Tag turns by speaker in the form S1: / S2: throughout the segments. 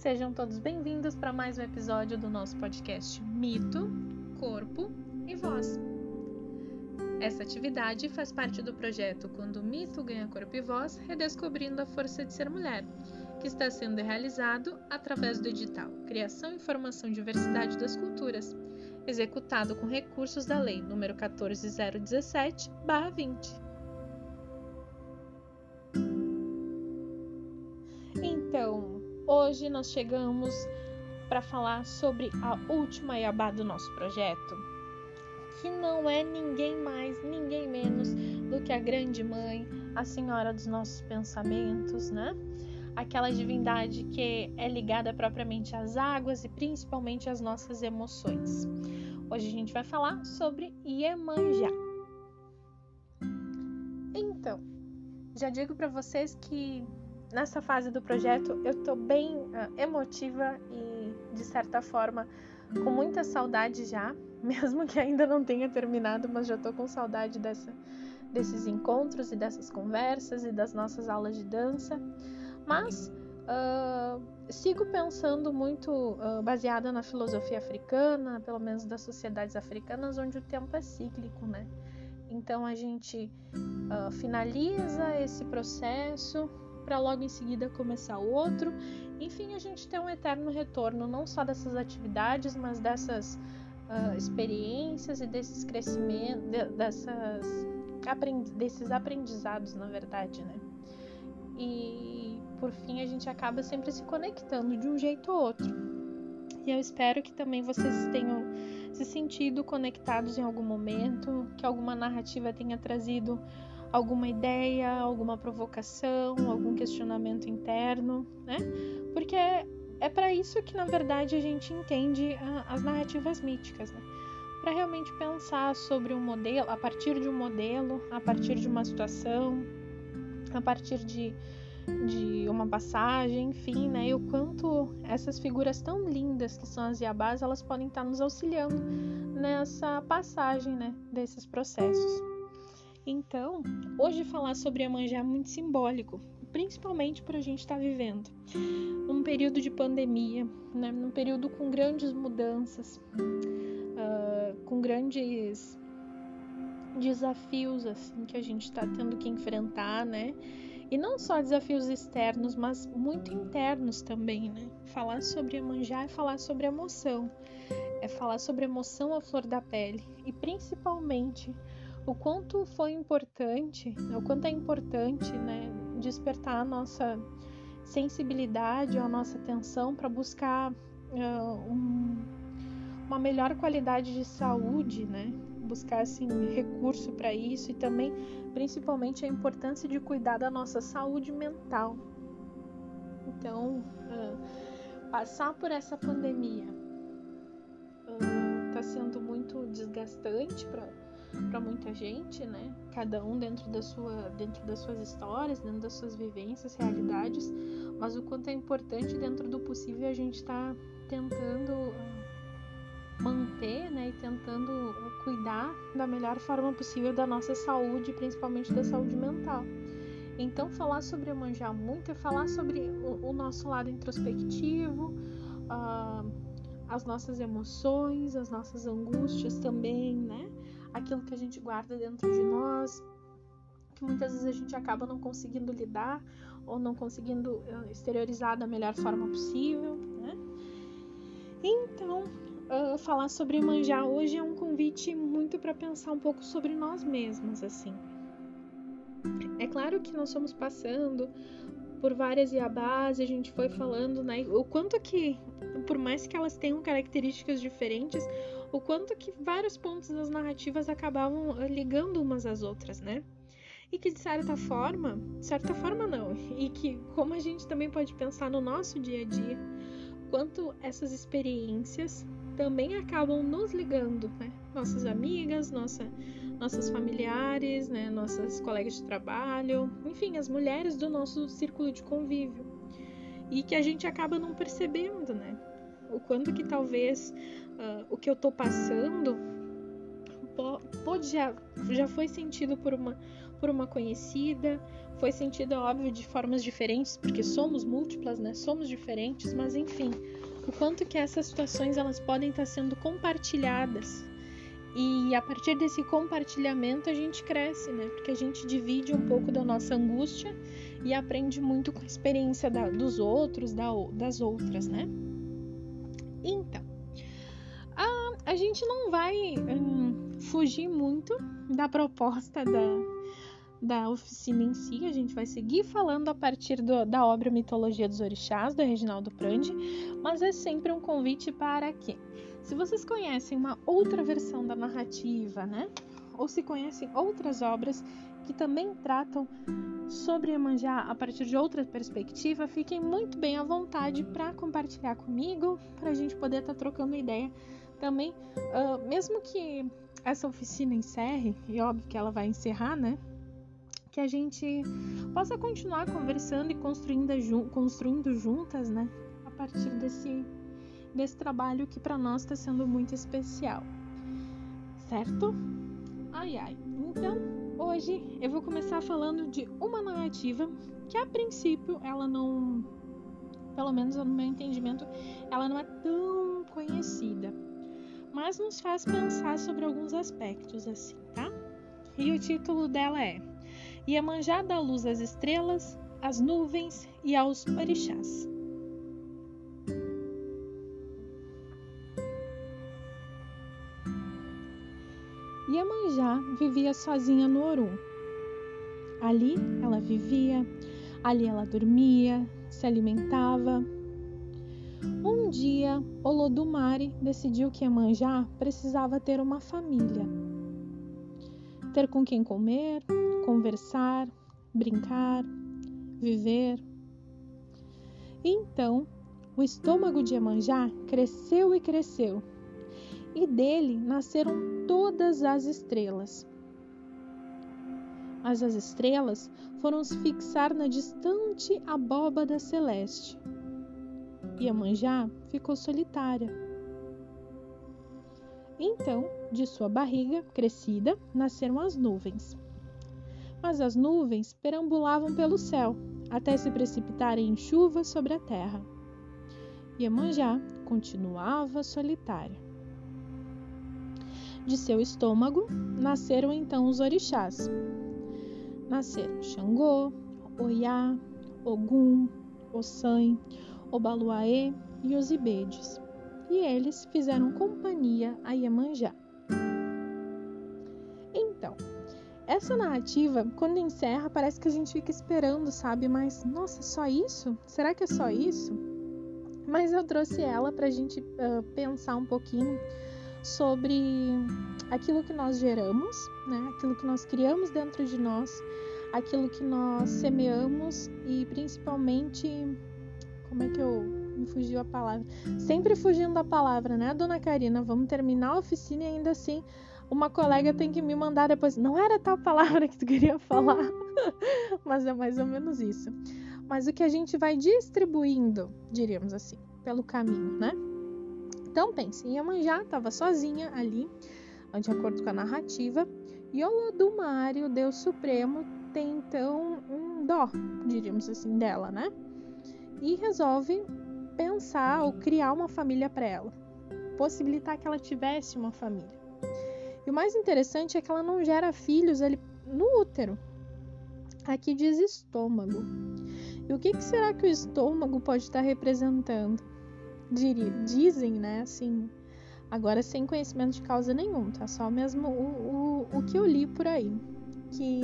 S1: Sejam todos bem-vindos para mais um episódio do nosso podcast Mito, Corpo e Voz. Essa atividade faz parte do projeto Quando o Mito Ganha Corpo e Voz Redescobrindo a Força de Ser Mulher, que está sendo realizado através do edital Criação, Informação e Diversidade das Culturas, executado com recursos da Lei nº 14017-20. Hoje nós chegamos para falar sobre a última Iabá do nosso projeto, que não é ninguém mais, ninguém menos do que a grande mãe, a senhora dos nossos pensamentos, né? Aquela divindade que é ligada propriamente às águas e principalmente às nossas emoções. Hoje a gente vai falar sobre Iemanjá. Então, já digo para vocês que nessa fase do projeto eu tô bem uh, emotiva e de certa forma com muita saudade já, mesmo que ainda não tenha terminado, mas já tô com saudade dessa, desses encontros e dessas conversas e das nossas aulas de dança. Mas uh, sigo pensando muito uh, baseada na filosofia africana, pelo menos das sociedades africanas, onde o tempo é cíclico, né? Então a gente uh, finaliza esse processo para logo em seguida começar outro. Enfim, a gente tem um eterno retorno não só dessas atividades, mas dessas uh, experiências e desses crescimentos, de, dessas aprendi desses aprendizados, na verdade, né? E por fim a gente acaba sempre se conectando de um jeito ou outro. E eu espero que também vocês tenham se sentido conectados em algum momento, que alguma narrativa tenha trazido alguma ideia, alguma provocação, algum questionamento interno, né? Porque é, é para isso que na verdade a gente entende a, as narrativas míticas, né? Para realmente pensar sobre um modelo, a partir de um modelo, a partir de uma situação, a partir de, de uma passagem, enfim, né? E o quanto essas figuras tão lindas que são as Yabás, elas podem estar nos auxiliando nessa passagem, né? Desses processos. Então, hoje falar sobre Iemanjá é muito simbólico, principalmente para a gente estar tá vivendo num período de pandemia, né? num período com grandes mudanças, uh, com grandes desafios assim que a gente está tendo que enfrentar, né? E não só desafios externos, mas muito internos também, né? Falar sobre Iemanjá é falar sobre emoção, é falar sobre emoção à flor da pele e principalmente o quanto foi importante, o quanto é importante, né, despertar a nossa sensibilidade, a nossa atenção para buscar uh, um, uma melhor qualidade de saúde, né, buscar assim recurso para isso e também, principalmente, a importância de cuidar da nossa saúde mental. Então, uh, passar por essa pandemia está uh, sendo muito desgastante para para muita gente, né? Cada um dentro da sua, dentro das suas histórias, dentro das suas vivências, realidades, mas o quanto é importante dentro do possível a gente estar tá tentando ah, manter, né, e tentando cuidar da melhor forma possível da nossa saúde, principalmente da saúde mental. Então, falar sobre manjar muito é falar sobre o, o nosso lado introspectivo, uh, as nossas emoções, as nossas angústias também, né? Aquilo que a gente guarda dentro de nós, que muitas vezes a gente acaba não conseguindo lidar ou não conseguindo eh, exteriorizar da melhor forma possível, né? Então, uh, falar sobre manjar hoje é um convite muito para pensar um pouco sobre nós mesmos, assim. É claro que nós estamos passando por várias iabás, a gente foi falando, né, o quanto que, por mais que elas tenham características diferentes, o quanto que vários pontos das narrativas acabavam eh, ligando umas às outras, né? E que de certa forma, de certa forma não, e que como a gente também pode pensar no nosso dia a dia, quanto essas experiências também acabam nos ligando, né? Nossas amigas, nossa, nossas familiares, né? Nossas colegas de trabalho, enfim, as mulheres do nosso círculo de convívio. E que a gente acaba não percebendo, né? O quanto que talvez uh, o que eu tô passando pode já, já foi sentido por uma, por uma conhecida, foi sentido, óbvio, de formas diferentes, porque somos múltiplas, né? Somos diferentes, mas enfim, o quanto que essas situações elas podem estar sendo compartilhadas. E a partir desse compartilhamento a gente cresce, né? Porque a gente divide um pouco da nossa angústia e aprende muito com a experiência da, dos outros, da, das outras, né? Então, a, a gente não vai hum, fugir muito da proposta da, da oficina em si, a gente vai seguir falando a partir do, da obra Mitologia dos Orixás, do Reginaldo Prandi, mas é sempre um convite para que, se vocês conhecem uma outra versão da narrativa, né? Ou se conhecem outras obras que também tratam sobre Iemanjá a partir de outra perspectiva, fiquem muito bem à vontade para compartilhar comigo, para a gente poder estar tá trocando ideia também, uh, mesmo que essa oficina encerre, e óbvio que ela vai encerrar, né? Que a gente possa continuar conversando e construindo, construindo juntas, né? A partir desse, desse trabalho que para nós está sendo muito especial, certo? Ai ai. Então, hoje eu vou começar falando de uma narrativa que a princípio ela não, pelo menos no meu entendimento, ela não é tão conhecida mas nos faz pensar sobre alguns aspectos assim, tá? E o título dela é Iemanjá dá luz às estrelas, às nuvens e aos orixás. Vivia sozinha no Orum. Ali ela vivia, ali ela dormia, se alimentava, um dia, Olodumare decidiu que Iemanjá precisava ter uma família. Ter com quem comer, conversar, brincar, viver. então, o estômago de Iemanjá cresceu e cresceu, e dele nasceram todas as estrelas. Mas as estrelas foram se fixar na distante abóbada celeste Iemanjá ficou solitária. Então, de sua barriga crescida, nasceram as nuvens. Mas as nuvens perambulavam pelo céu, até se precipitarem em chuva sobre a terra. Iemanjá continuava solitária. De seu estômago nasceram então os orixás. Nasceram Xangô, Oiá, Ogum, Ossan, Obaluaê e os Ibedes, e eles fizeram companhia a Iemanjá. Então, essa narrativa, quando encerra, parece que a gente fica esperando, sabe? Mas, nossa, só isso? Será que é só isso? Mas eu trouxe ela para a gente uh, pensar um pouquinho sobre aquilo que nós geramos, né? Aquilo que nós criamos dentro de nós, aquilo que nós semeamos e principalmente como é que eu. Me fugiu a palavra. Sempre fugindo da palavra, né, dona Karina? Vamos terminar a oficina e ainda assim uma colega tem que me mandar depois. Não era tal palavra que tu queria falar, mas é mais ou menos isso. Mas o que a gente vai distribuindo, diríamos assim, pelo caminho, né? Então pense, Iemanjá estava sozinha ali, de acordo com a narrativa, e Olodumário, Deus Supremo, tem então um dó, diríamos assim, dela, né? e resolve pensar ou criar uma família para ela, possibilitar que ela tivesse uma família. E o mais interessante é que ela não gera filhos ali no útero. Aqui diz estômago. E o que, que será que o estômago pode estar representando? Dizem, né, assim, agora sem conhecimento de causa nenhum, tá? Só mesmo o, o, o que eu li por aí. Que,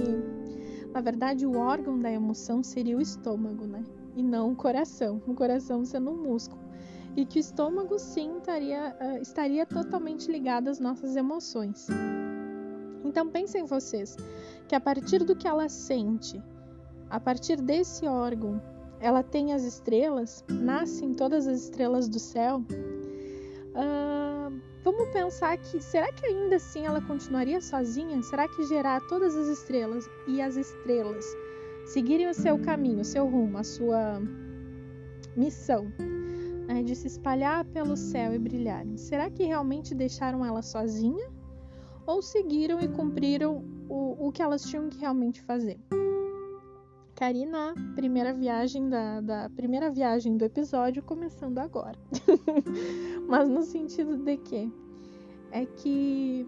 S1: na verdade, o órgão da emoção seria o estômago, né? e não o coração, o coração sendo um músculo. E que o estômago sim estaria, uh, estaria totalmente ligado às nossas emoções. Então pensem vocês que a partir do que ela sente, a partir desse órgão, ela tem as estrelas, nascem todas as estrelas do céu. Uh, vamos pensar que será que ainda assim ela continuaria sozinha? Será que gerar todas as estrelas e as estrelas seguirem o seu caminho, o seu rumo, a sua missão né, de se espalhar pelo céu e brilharem, será que realmente deixaram ela sozinha? ou seguiram e cumpriram o, o que elas tinham que realmente fazer. Karina, primeira viagem da, da primeira viagem do episódio começando agora. Mas no sentido de que é que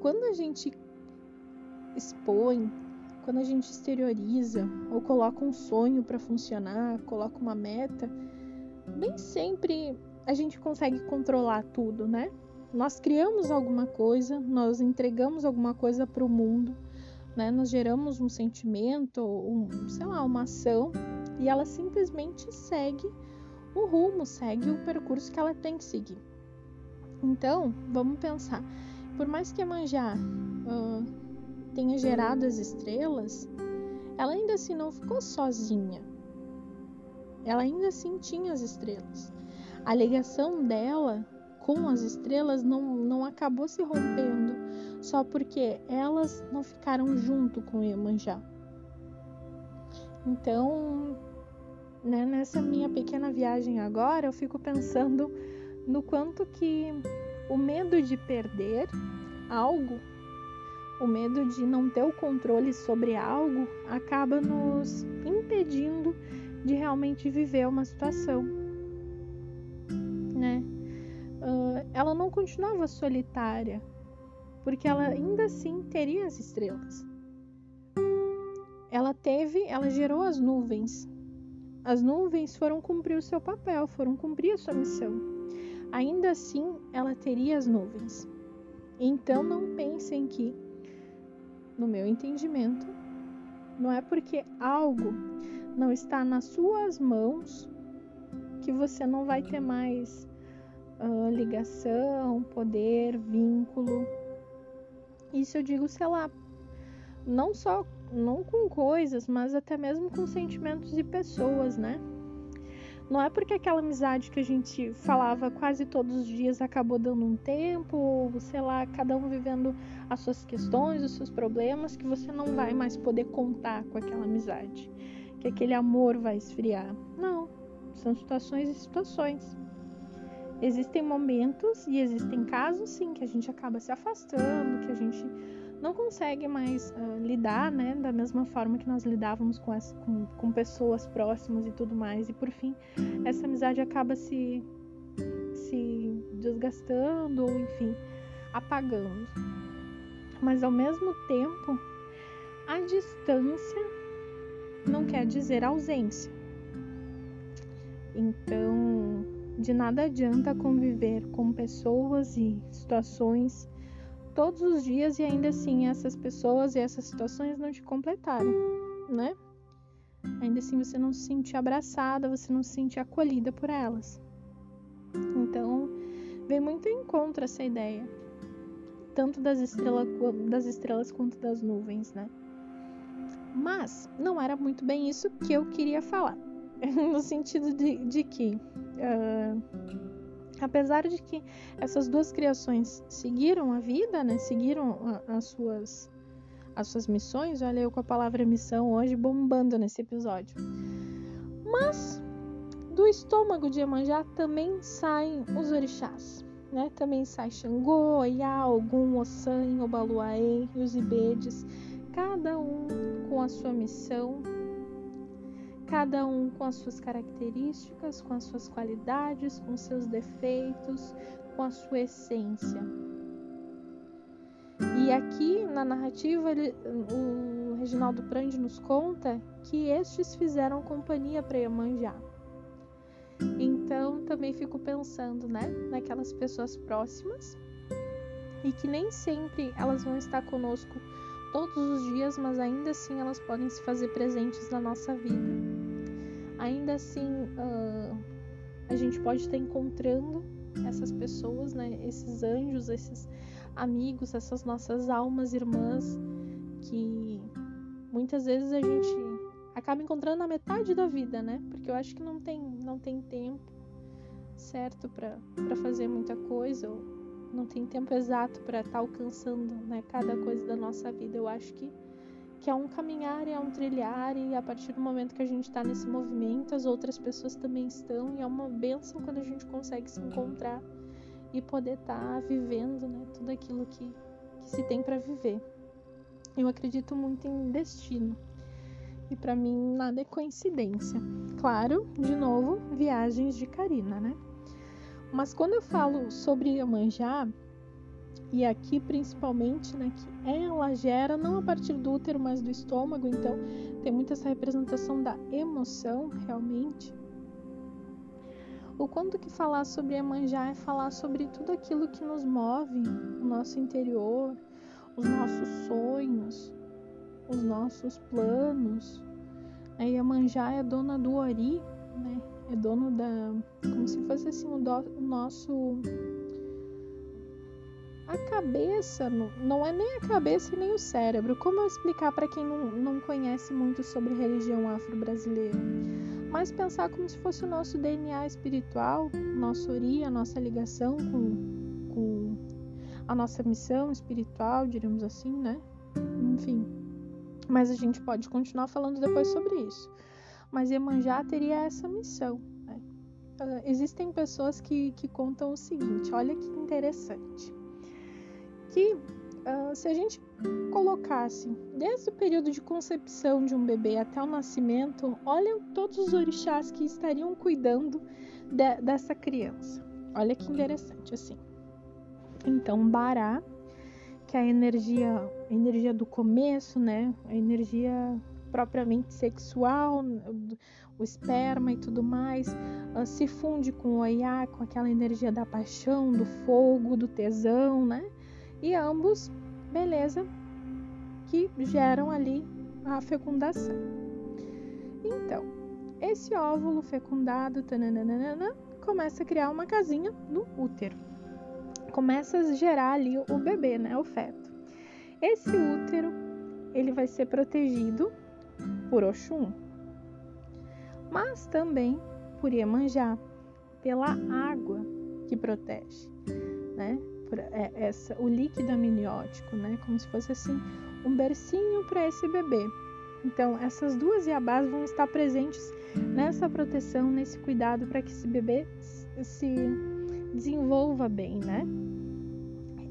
S1: quando a gente expõe, quando a gente exterioriza ou coloca um sonho para funcionar, coloca uma meta, nem sempre a gente consegue controlar tudo, né? Nós criamos alguma coisa, nós entregamos alguma coisa para o mundo né? Nós geramos um sentimento, um, sei lá, uma ação e ela simplesmente segue o rumo, segue o percurso que ela tem que seguir. Então, vamos pensar. Por mais que a Manjá uh, tenha gerado as estrelas, ela ainda assim não ficou sozinha. Ela ainda assim tinha as estrelas. A ligação dela com as estrelas não, não acabou se rompendo só porque elas não ficaram junto com Iemanjá. Então, né, nessa minha pequena viagem agora, eu fico pensando no quanto que o medo de perder algo, o medo de não ter o controle sobre algo, acaba nos impedindo de realmente viver uma situação, né? Ela não continuava solitária, porque ela ainda assim teria as estrelas. Ela teve, ela gerou as nuvens. As nuvens foram cumprir o seu papel, foram cumprir a sua missão. Ainda assim, ela teria as nuvens. Então não pensem que, no meu entendimento, não é porque algo não está nas suas mãos que você não vai ter mais uh, ligação, poder, vínculo isso eu digo, sei lá, não só não com coisas, mas até mesmo com sentimentos de pessoas, né? Não é porque aquela amizade que a gente falava quase todos os dias acabou dando um tempo, ou sei lá, cada um vivendo as suas questões, os seus problemas, que você não vai mais poder contar com aquela amizade, que aquele amor vai esfriar. Não, são situações e situações. Existem momentos e existem casos, sim, que a gente acaba se afastando, que a gente não consegue mais uh, lidar, né, da mesma forma que nós lidávamos com, essa, com, com, pessoas próximas e tudo mais. E por fim, essa amizade acaba se, se desgastando ou, enfim, apagando. Mas ao mesmo tempo, a distância não quer dizer ausência. Então, de nada adianta conviver com pessoas e situações todos os dias e ainda assim essas pessoas e essas situações não te completarem, né? Ainda assim você não se sente abraçada, você não se sente acolhida por elas. Então, vem muito em contra essa ideia, tanto das estrelas, das estrelas quanto das nuvens, né? Mas não era muito bem isso que eu queria falar. no sentido de, de que, uh, apesar de que essas duas criações seguiram a vida, né, seguiram a, as suas as suas missões, olha eu com a palavra missão hoje bombando nesse episódio. Mas do estômago de Iemanjá também saem os orixás, né? Também sai Xangô, Oiá, Ogum, Ossan, Obaluaê e os Ibedes, cada um com a sua missão, cada um com as suas características, com as suas qualidades, com seus defeitos, com a sua essência. E aqui na narrativa, ele, o Reginaldo Prandi nos conta que estes fizeram companhia para Iemanjá. Então também fico pensando, né, naquelas pessoas próximas e que nem sempre elas vão estar conosco todos os dias, mas ainda assim elas podem se fazer presentes na nossa vida ainda assim uh, a gente pode estar encontrando essas pessoas, né? Esses anjos, esses amigos, essas nossas almas irmãs que muitas vezes a gente acaba encontrando na metade da vida, né? Porque eu acho que não tem, não tem tempo certo para fazer muita coisa, ou não tem tempo exato para estar tá alcançando né, cada coisa da nossa vida. Eu acho que que é um caminhar e é um trilhar, e a partir do momento que a gente está nesse movimento, as outras pessoas também estão, e é uma benção quando a gente consegue se encontrar e poder estar tá vivendo né, tudo aquilo que, que se tem para viver. Eu acredito muito em destino. E para mim nada é coincidência. Claro, de novo, viagens de Karina, né? Mas quando eu falo sobre Iemanjá, e aqui principalmente, né, que ela gera não a partir do útero, mas do estômago, então tem muita essa representação da emoção, realmente. O quanto que falar sobre Iemanjá é falar sobre tudo aquilo que nos move, o nosso interior, os nossos sonhos, os nossos planos. A Iemanjá é dona do Ori, né? É dono da. como se fosse assim o, do, o nosso. A cabeça, não é nem a cabeça e nem o cérebro. Como eu explicar para quem não, não conhece muito sobre religião afro-brasileira? mas pensar como se fosse o nosso DNA espiritual, nosso ori, a nossa ligação com, com a nossa missão espiritual, diríamos assim, né? Enfim. Mas a gente pode continuar falando depois sobre isso. Mas Iemanjá teria essa missão. Né? Uh, existem pessoas que, que contam o seguinte: olha que interessante. Que uh, se a gente colocasse desde o período de concepção de um bebê até o nascimento, olha todos os orixás que estariam cuidando de, dessa criança. Olha que interessante assim. Então, Bará, que é a energia, a energia do começo, né? A energia propriamente sexual, o esperma e tudo mais, uh, se funde com o Oiá, com aquela energia da paixão, do fogo, do tesão, né? E ambos beleza, que geram ali a fecundação. Então, esse óvulo fecundado tananana, começa a criar uma casinha no útero. Começa a gerar ali o bebê, né, o feto. Esse útero, ele vai ser protegido por Oxum, mas também por Iemanjá, pela água que protege, né? É, essa, o líquido amniótico, né? Como se fosse assim um bercinho para esse bebê. Então, essas duas iabás vão estar presentes nessa proteção, nesse cuidado para que esse bebê se desenvolva bem, né?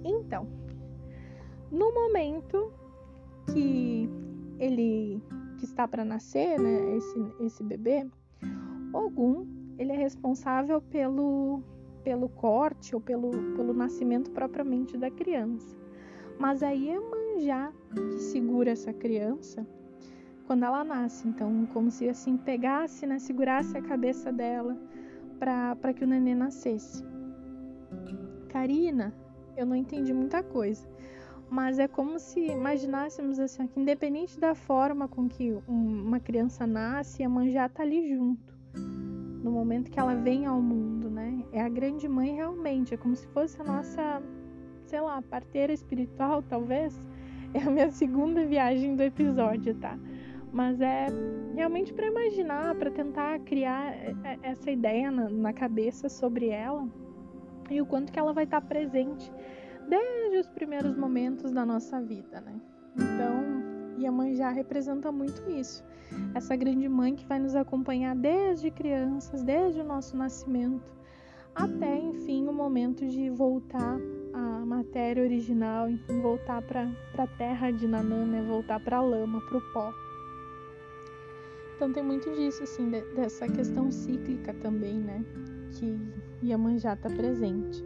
S1: Então, no momento que ele que está para nascer, né, esse, esse bebê, Ogum, ele é responsável pelo pelo corte ou pelo, pelo nascimento propriamente da criança. Mas aí é manjar que segura essa criança quando ela nasce. Então, como se assim pegasse, né, segurasse a cabeça dela para que o neném nascesse. Karina, eu não entendi muita coisa, mas é como se imaginássemos assim, que independente da forma com que uma criança nasce, a mãe já está ali junto no momento que ela vem ao mundo, né? É a grande mãe realmente, é como se fosse a nossa, sei lá, parteira espiritual, talvez. É a minha segunda viagem do episódio, tá? Mas é realmente para imaginar, para tentar criar essa ideia na, na, cabeça sobre ela e o quanto que ela vai estar presente desde os primeiros momentos da nossa vida, né? Então, Iemanjá representa muito isso essa grande mãe que vai nos acompanhar desde crianças, desde o nosso nascimento, até enfim o momento de voltar à matéria original, voltar para a terra de Nanã, né? voltar para a lama, para o pó. Então tem muito disso, assim, de, dessa questão cíclica também, né? Que Iemanjá está presente.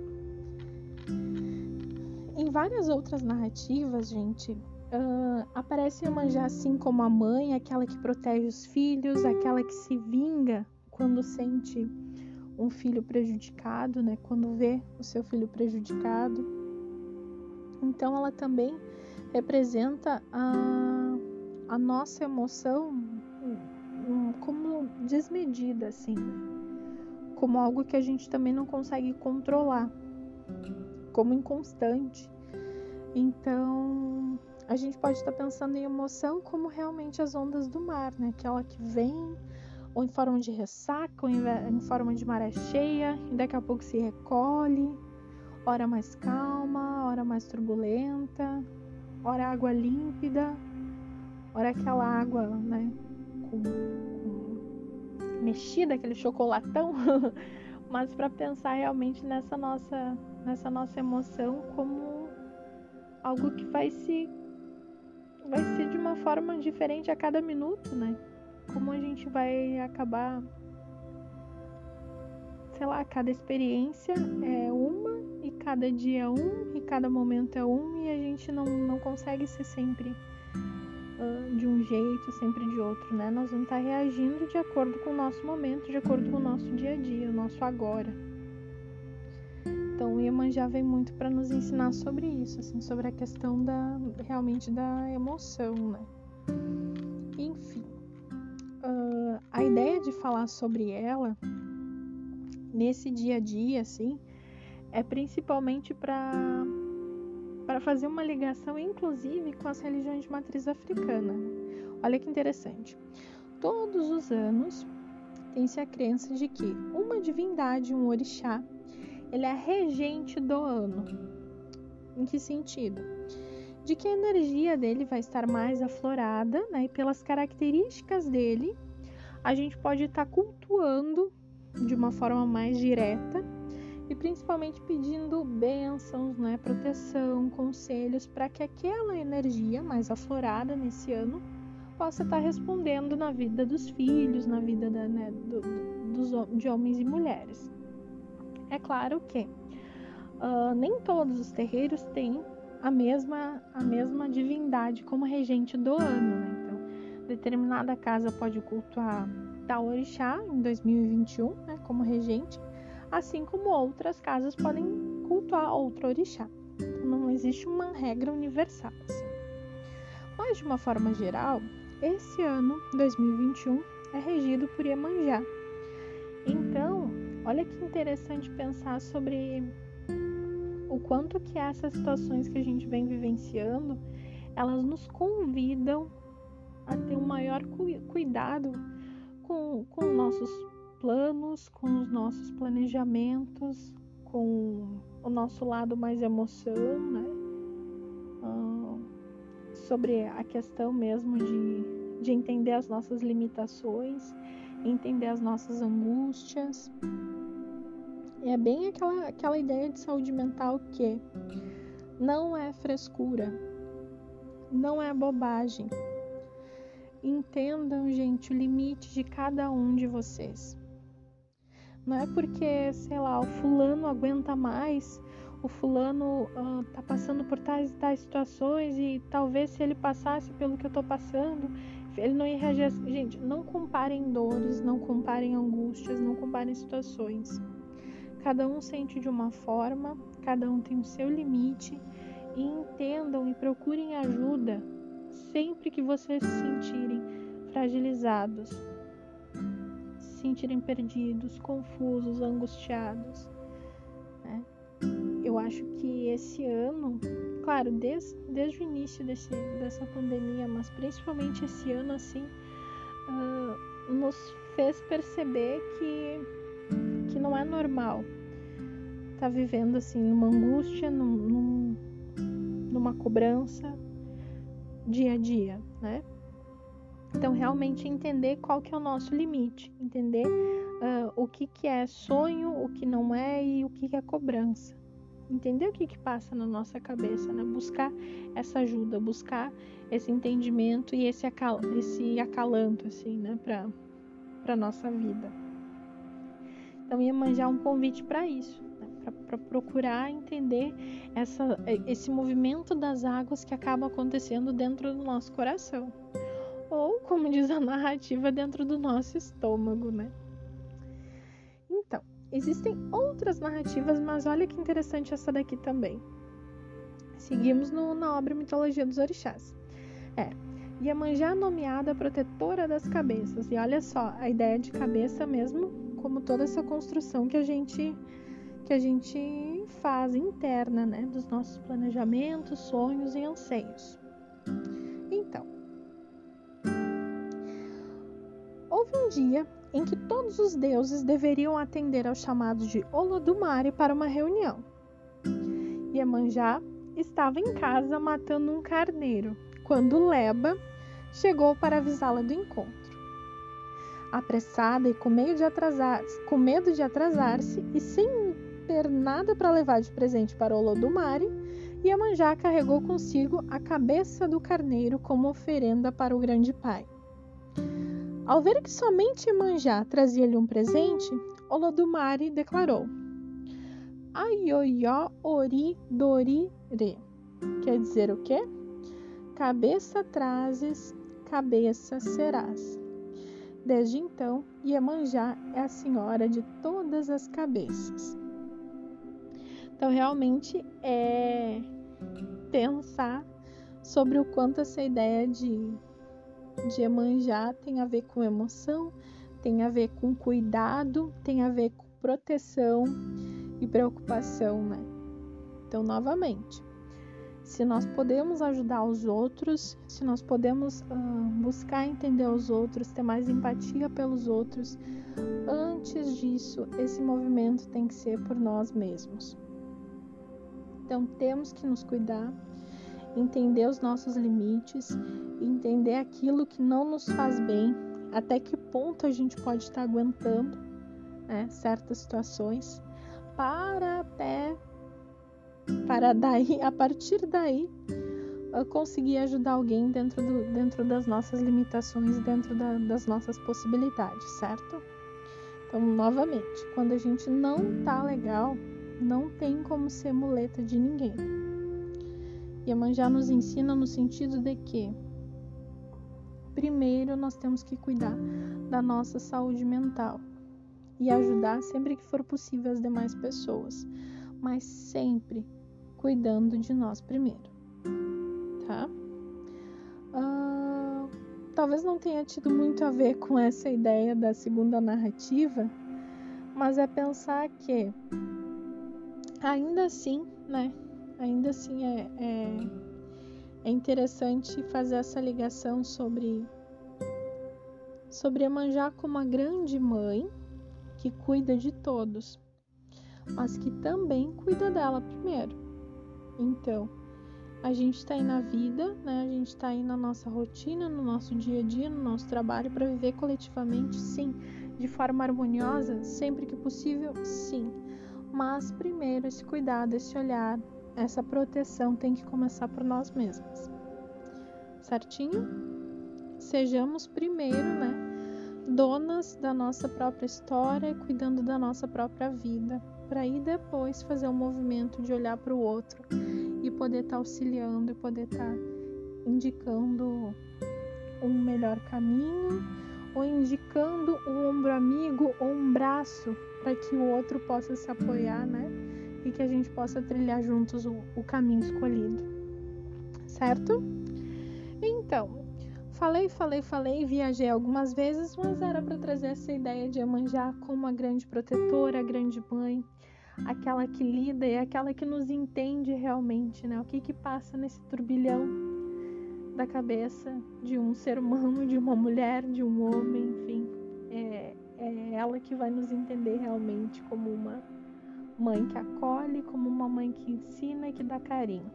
S1: Em várias outras narrativas, gente, Uh, aparece Iemanjá assim como a mãe, aquela que protege os filhos, aquela que se vinga quando sente um filho prejudicado, né? Quando vê o seu filho prejudicado. Então ela também representa a, a nossa emoção um, como desmedida, assim, como algo que a gente também não consegue controlar, como inconstante. Então, a gente pode estar pensando em emoção como realmente as ondas do mar, né? Aquela que vem ou em forma de ressaca, ou em forma de maré cheia, e daqui a pouco se recolhe, hora mais calma, hora mais turbulenta, hora água límpida, hora aquela água, né, com, com mexida, aquele chocolatão, mas para pensar realmente nessa nossa nessa nossa emoção como algo que vai se vai ser de uma forma diferente a cada minuto, né? Como a gente vai acabar sei lá, cada experiência é uma e cada dia é um e cada momento é um e a gente não, não consegue ser sempre uh, de um jeito, sempre de outro, né? Nós vamos estar reagindo de acordo com o nosso momento, de acordo com o nosso dia a dia, o nosso agora. Então, Iemanjá vem muito para nos ensinar sobre isso, assim, sobre a questão da realmente da emoção, né? Enfim, uh, a ideia de falar sobre ela nesse dia a dia, assim, é principalmente para para fazer uma ligação, inclusive, com as religiões de matriz africana. Olha que interessante. Todos os anos tem-se a crença de que uma divindade, um orixá, ele é regente do ano. Em que sentido? De que a energia dele vai estar mais aflorada, né? E pelas características dele, a gente pode estar tá cultuando de uma forma mais direta e principalmente pedindo bênçãos, né, proteção, conselhos para que aquela energia mais aflorada nesse ano possa estar respondendo na vida dos filhos, na vida da, né, do, dos, de homens e mulheres. É claro que uh, nem todos os terreiros têm a mesma, a mesma divindade como regente do ano, né? Então, determinada casa pode cultuar tal orixá em 2021, né, como regente, assim como outras casas podem cultuar outro orixá. Então, não existe uma regra universal. Assim. Mas, de uma forma geral, esse ano, 2021, é regido por Iemanjá. Então, olha que interessante pensar sobre o quanto que essas situações que a gente vem vivenciando, elas nos convidam a ter um maior cuidado com, com nossos planos, com os nossos planejamentos, com o nosso lado mais emoção, né? Ah, sobre a questão mesmo de, de entender as nossas limitações, entender as nossas angústias. É bem aquela, aquela ideia de saúde mental que não é frescura, não é bobagem, Entendam, gente, o limite de cada um de vocês. Não é porque, sei lá, o fulano aguenta mais, o fulano uh, tá passando por tais e tais situações e talvez se ele passasse pelo que eu tô passando, ele não ia reagir. Gente, não comparem dores, não comparem angústias, não comparem situações. Cada um sente de uma forma, cada um tem o seu limite e entendam e procurem ajuda sempre que vocês se sentirem fragilizados, se sentirem perdidos, confusos, angustiados. Né? Eu acho que esse ano, claro, desde, desde o início desse, dessa pandemia, mas principalmente esse ano, assim, uh, nos fez perceber que, que não é normal tá vivendo assim numa angústia, num, num, numa cobrança, dia a dia, né? Então, realmente entender qual que é o nosso limite, entender uh, o que, que é sonho, o que não é e o que, que é cobrança. Entender o que, que passa na nossa cabeça, né? Buscar essa ajuda, buscar esse entendimento e esse, acal esse acalanto, assim, né? Para a nossa vida. Então, ia manjar um convite para isso para procurar entender essa, esse movimento das águas que acaba acontecendo dentro do nosso coração. Ou, como diz a narrativa, dentro do nosso estômago, né? Então, existem outras narrativas, mas olha que interessante essa daqui também. Seguimos no, na obra Mitologia dos Orixás. É, Iemanjá nomeada protetora das cabeças. E olha só, a ideia de cabeça mesmo, como toda essa construção que a gente que a gente faz interna, né, dos nossos planejamentos, sonhos e anseios. Então, houve um dia em que todos os deuses deveriam atender ao chamado de Olodumare para uma reunião. Iemanjá estava em casa matando um carneiro, quando Leba chegou para avisá-la do encontro. Apressada e com, medo de atrasar, com medo de atrasar-se e sem ter nada para levar de presente para Olodumare, Iemanjá carregou consigo a cabeça do carneiro como oferenda para o grande pai. Ao ver que somente Iemanjá trazia-lhe um presente, Olodumare declarou: Aioió ori dori re. Quer dizer o quê? Cabeça trazes, cabeça serás. Desde então, Iemanjá é a senhora de todas as cabeças. Então, realmente é pensar sobre o quanto essa ideia de, de Iemanjá tem a ver com emoção, tem a ver com cuidado, tem a ver com proteção e preocupação, né? Então, novamente, se nós podemos ajudar os outros, se nós podemos uh, buscar entender os outros, ter mais empatia pelos outros, antes disso, esse movimento tem que ser por nós mesmos. Então, temos que nos cuidar, entender os nossos limites, entender aquilo que não nos faz bem, até que ponto a gente pode estar aguentando né, certas situações para até para daí a partir daí conseguir ajudar alguém dentro, do, dentro das nossas limitações, dentro da, das nossas possibilidades, certo? Então, novamente, quando a gente não tá legal, não tem como ser muleta de ninguém. E a Manjá nos ensina no sentido de que, primeiro, nós temos que cuidar da nossa saúde mental e ajudar sempre que for possível as demais pessoas, mas sempre cuidando de nós primeiro, tá? Uh, talvez não tenha tido muito a ver com essa ideia da segunda narrativa, mas é pensar que ainda assim, né? Ainda assim é, é, é interessante fazer essa ligação sobre sobre Emanjá como a grande mãe que cuida de todos, mas que também cuida dela primeiro. Então, a gente está aí na vida, né? A gente está aí na nossa rotina, no nosso dia a dia, no nosso trabalho para viver coletivamente, sim, de forma harmoniosa, sempre que possível, sim. Mas primeiro esse cuidado, esse olhar, essa proteção tem que começar por nós mesmos. Certinho? Sejamos primeiro, né? donas da nossa própria história, cuidando da nossa própria vida, para aí depois fazer o um movimento de olhar para o outro e poder estar tá auxiliando e poder estar tá indicando um melhor caminho ou indicando um ombro amigo ou um braço para que o outro possa se apoiar, né? E que a gente possa trilhar juntos o, o caminho escolhido, certo? Então, Falei, falei, falei, viajei algumas vezes, mas era para trazer essa ideia de Iemanjá como a grande protetora, a grande mãe, aquela que lida e aquela que nos entende realmente, né? O que que passa nesse turbilhão da cabeça de um ser humano, de uma mulher, de um homem, enfim. É, é ela que vai nos entender realmente como uma mãe que acolhe, como uma mãe que ensina e que dá carinho.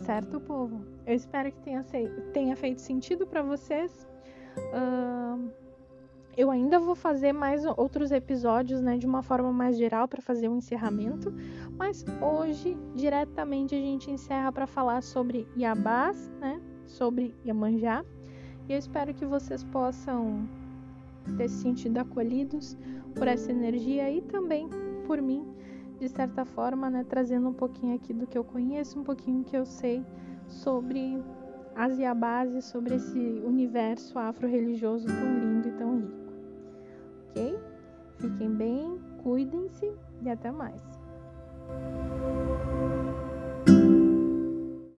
S1: Certo, povo? Eu espero que tenha, tenha feito sentido para vocês. Uh, eu ainda vou fazer mais outros episódios, né, de uma forma mais geral para fazer um encerramento, mas hoje diretamente a gente encerra para falar sobre Yabás, né, sobre Yamanjá. E eu espero que vocês possam ter se sentido acolhidos por essa energia e também por mim de certa forma, né, trazendo um pouquinho aqui do que eu conheço, um pouquinho que eu sei sobre as Yabás sobre esse universo afro-religioso tão lindo e tão? Fiquem bem, cuidem-se e até mais.